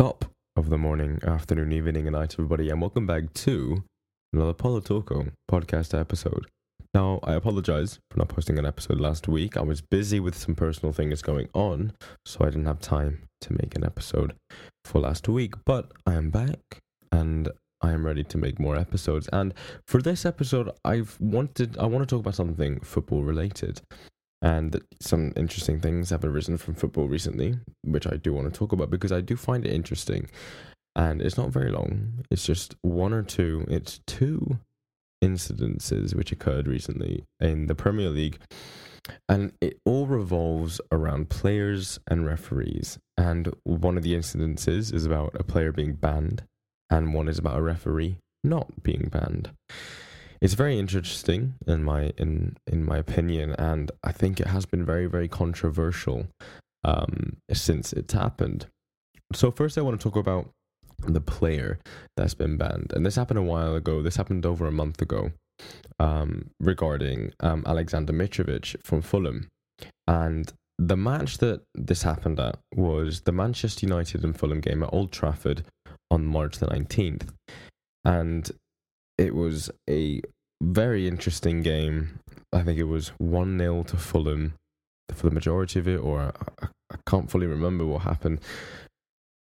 top of the morning, afternoon, evening, and night, everybody, and welcome back to another Politoko podcast episode. Now, I apologize for not posting an episode last week. I was busy with some personal things going on, so I didn't have time to make an episode for last week, but I am back and I am ready to make more episodes. And for this episode, I've wanted I want to talk about something football related. And some interesting things have arisen from football recently, which I do want to talk about because I do find it interesting. And it's not very long. It's just one or two. It's two incidences which occurred recently in the Premier League. And it all revolves around players and referees. And one of the incidences is about a player being banned, and one is about a referee not being banned. It's very interesting in my in in my opinion, and I think it has been very very controversial um, since it's happened. So first, I want to talk about the player that's been banned, and this happened a while ago. This happened over a month ago, um, regarding um, Alexander Mitrovic from Fulham, and the match that this happened at was the Manchester United and Fulham game at Old Trafford on March the nineteenth, and it was a very interesting game. I think it was 1 0 to Fulham for the majority of it, or I, I, can't fully remember what happened.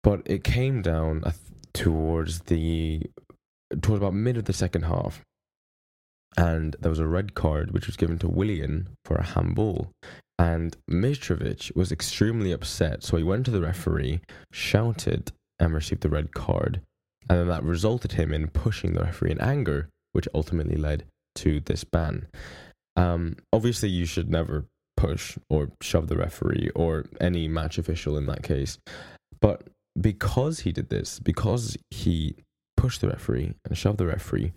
But it came down towards the towards about mid of the second half, and there was a red card which was given to Willian for a handball. And Mitrovic was extremely upset, so he went to the referee, shouted, and received the red card. And then that resulted him in pushing the referee in anger, which ultimately led to this ban. Um, obviously, you should never push or shove the referee or any match official in that case. But because he did this, because he pushed the referee and shoved the referee,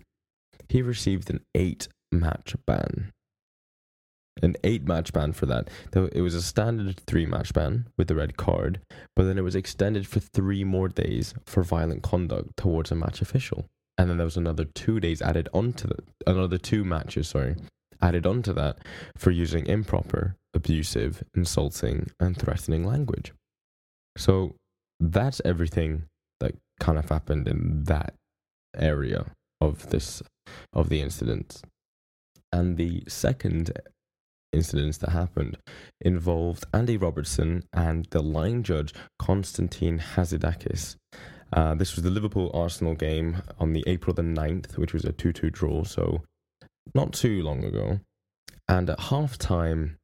he received an eight match ban. An eight match ban for that. It was a standard three match ban with the red card, but then it was extended for three more days for violent conduct towards a match official and then there was another two days added onto the another two matches, sorry, added onto that for using improper, abusive, insulting, and threatening language. So that's everything that kind of happened in that area of this of the incident. And the second incidents that happened involved Andy Robertson and the line judge Konstantin Hatzidakis. Uh, this was the Liverpool Arsenal game on the April the 9th, which was a 2 2 draw, so not too long ago. And at half time,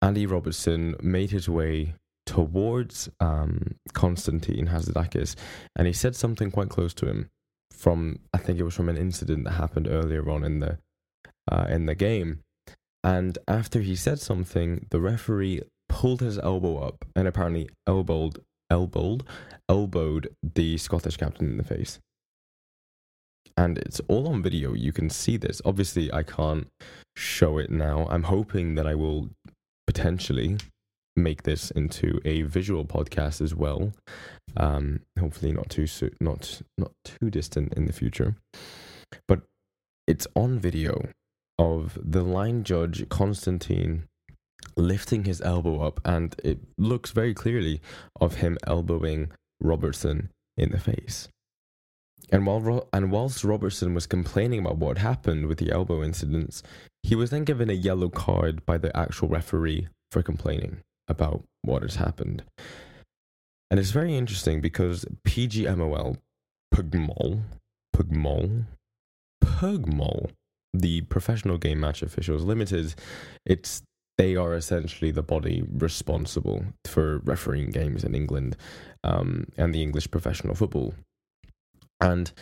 Andy Robertson made his way towards um, Konstantin Hatzidakis, and he said something quite close to him from, I think it was from an incident that happened earlier on in the, uh, in the game. And after he said something, the referee pulled his elbow up and apparently elbowed elbowed, elbowed the Scottish captain in the face. And it's all on video. You can see this. Obviously, I can't show it now. I'm hoping that I will potentially make this into a visual podcast as well. Um, hopefully, not too so- not not too distant in the future. But it's on video of the line judge Constantine lifting his elbow up, and it looks very clearly of him elbowing Robertson in the face. And while Ro- and whilst Robertson was complaining about what happened with the elbow incidents, he was then given a yellow card by the actual referee for complaining about what has happened. And it's very interesting because PGMOL, PGMOL, PGMOL, PGMOL, the Professional Game Match Officials Limited, it's they are essentially the body responsible for refereeing games in England um, and the English professional football. And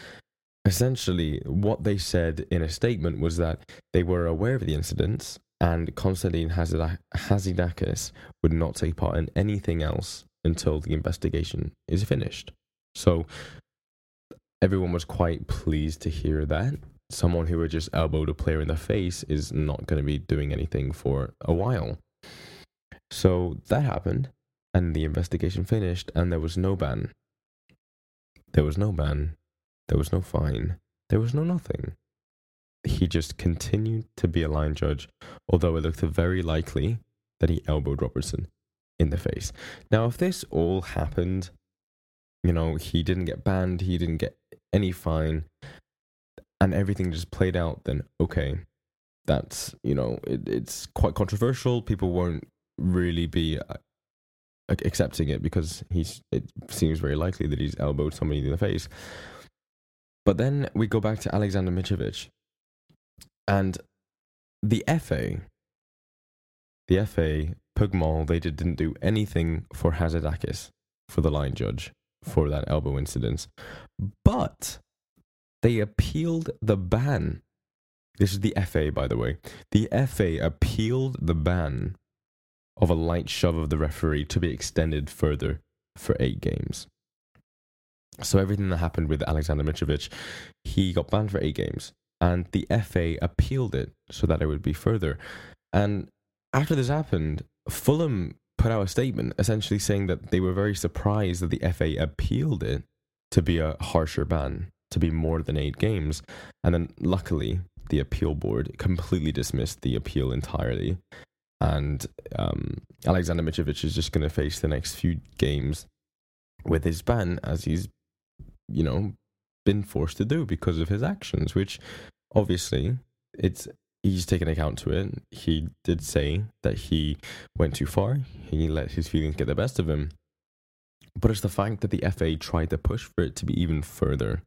essentially, what they said in a statement was that they were aware of the incidents and Konstantin Hatzidakis would not take part in anything else until the investigation is finished. So everyone was quite pleased to hear that someone who would just elbowed a player in the face is not going to be doing anything for a while. So that happened, and the investigation finished, and there was no ban. There was no ban. There was no fine. There was no nothing. He just continued to be a line judge, although it looked very likely that he elbowed Robertson in the face. Now, if this all happened You know, he didn't get banned, he didn't get any fine, and everything just played out, then okay, that's, you know, it, it's quite controversial. People won't really be uh, accepting it because he's, it seems very likely that he's elbowed somebody in the face. But then we go back to Alexander Mitrovic, and the FA, the FA, PGMOL, they did, didn't do anything for Hatzidakis, for the line judge, for that elbow incident. But they appealed the ban. This is the FA, by the way. The FA appealed the ban of a light shove of the referee to be extended further for eight games. So everything that happened with Alexander Mitrovic, he got banned for eight games, and the FA appealed it so that it would be further. And after this happened, Fulham put out a statement essentially saying that they were very surprised that the FA appealed it to be a harsher ban, to be more than eight games. And then luckily, the appeal board completely dismissed the appeal entirely. And um, Alexander Mitrovic is just going to face the next few games with his ban as he's, you know, been forced to do because of his actions, which obviously it's he's taken account to it. He did say that he went too far. He let his feelings get the best of him. But it's the fact that the FA tried to push for it to be even further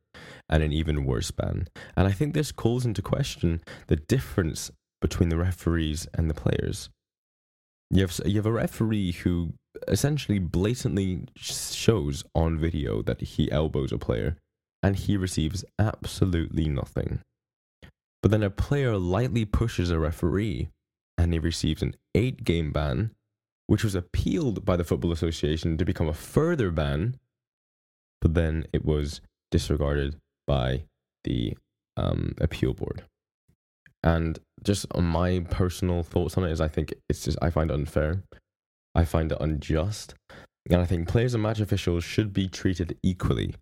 and an even worse ban. And I think this calls into question the difference between the referees and the players. You have, you have a referee who essentially blatantly shows on video that he elbows a player and he receives absolutely nothing. But then a player lightly pushes a referee and he receives an eight game ban, which was appealed by the Football Association to become a further ban, but then it was disregarded by the um, appeal board. And just on my personal thoughts on it is I think it's just I find it unfair. I find it unjust. And I think players and match officials should be treated equally,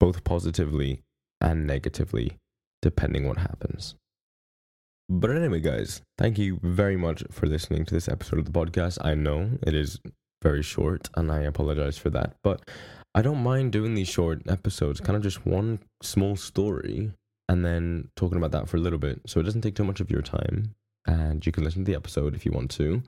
both positively and negatively depending what happens. But anyway, guys, thank you very much for listening to this episode of the podcast. I know it is very short, and I apologize for that, but I don't mind doing these short episodes, kind of just one small story, and then talking about that for a little bit. So it doesn't take too much of your time, and you can listen to the episode if you want to.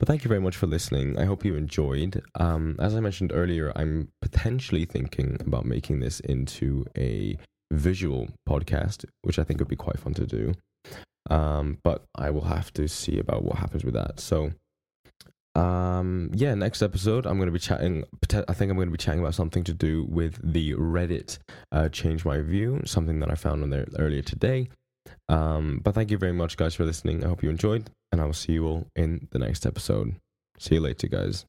But thank you very much for listening. I hope you enjoyed. Um, as I mentioned earlier, I'm potentially thinking about making this into a visual podcast, which I think would be quite fun to do. Um, but I will have to see about what happens with that. So, um, yeah, next episode I'm going to be chatting. I think I'm going to be chatting about something to do with the Reddit uh, change my view, something that I found on there earlier today. Um, but thank you very much, guys, for listening. I hope you enjoyed, and I will see you all in the next episode. See you later, guys.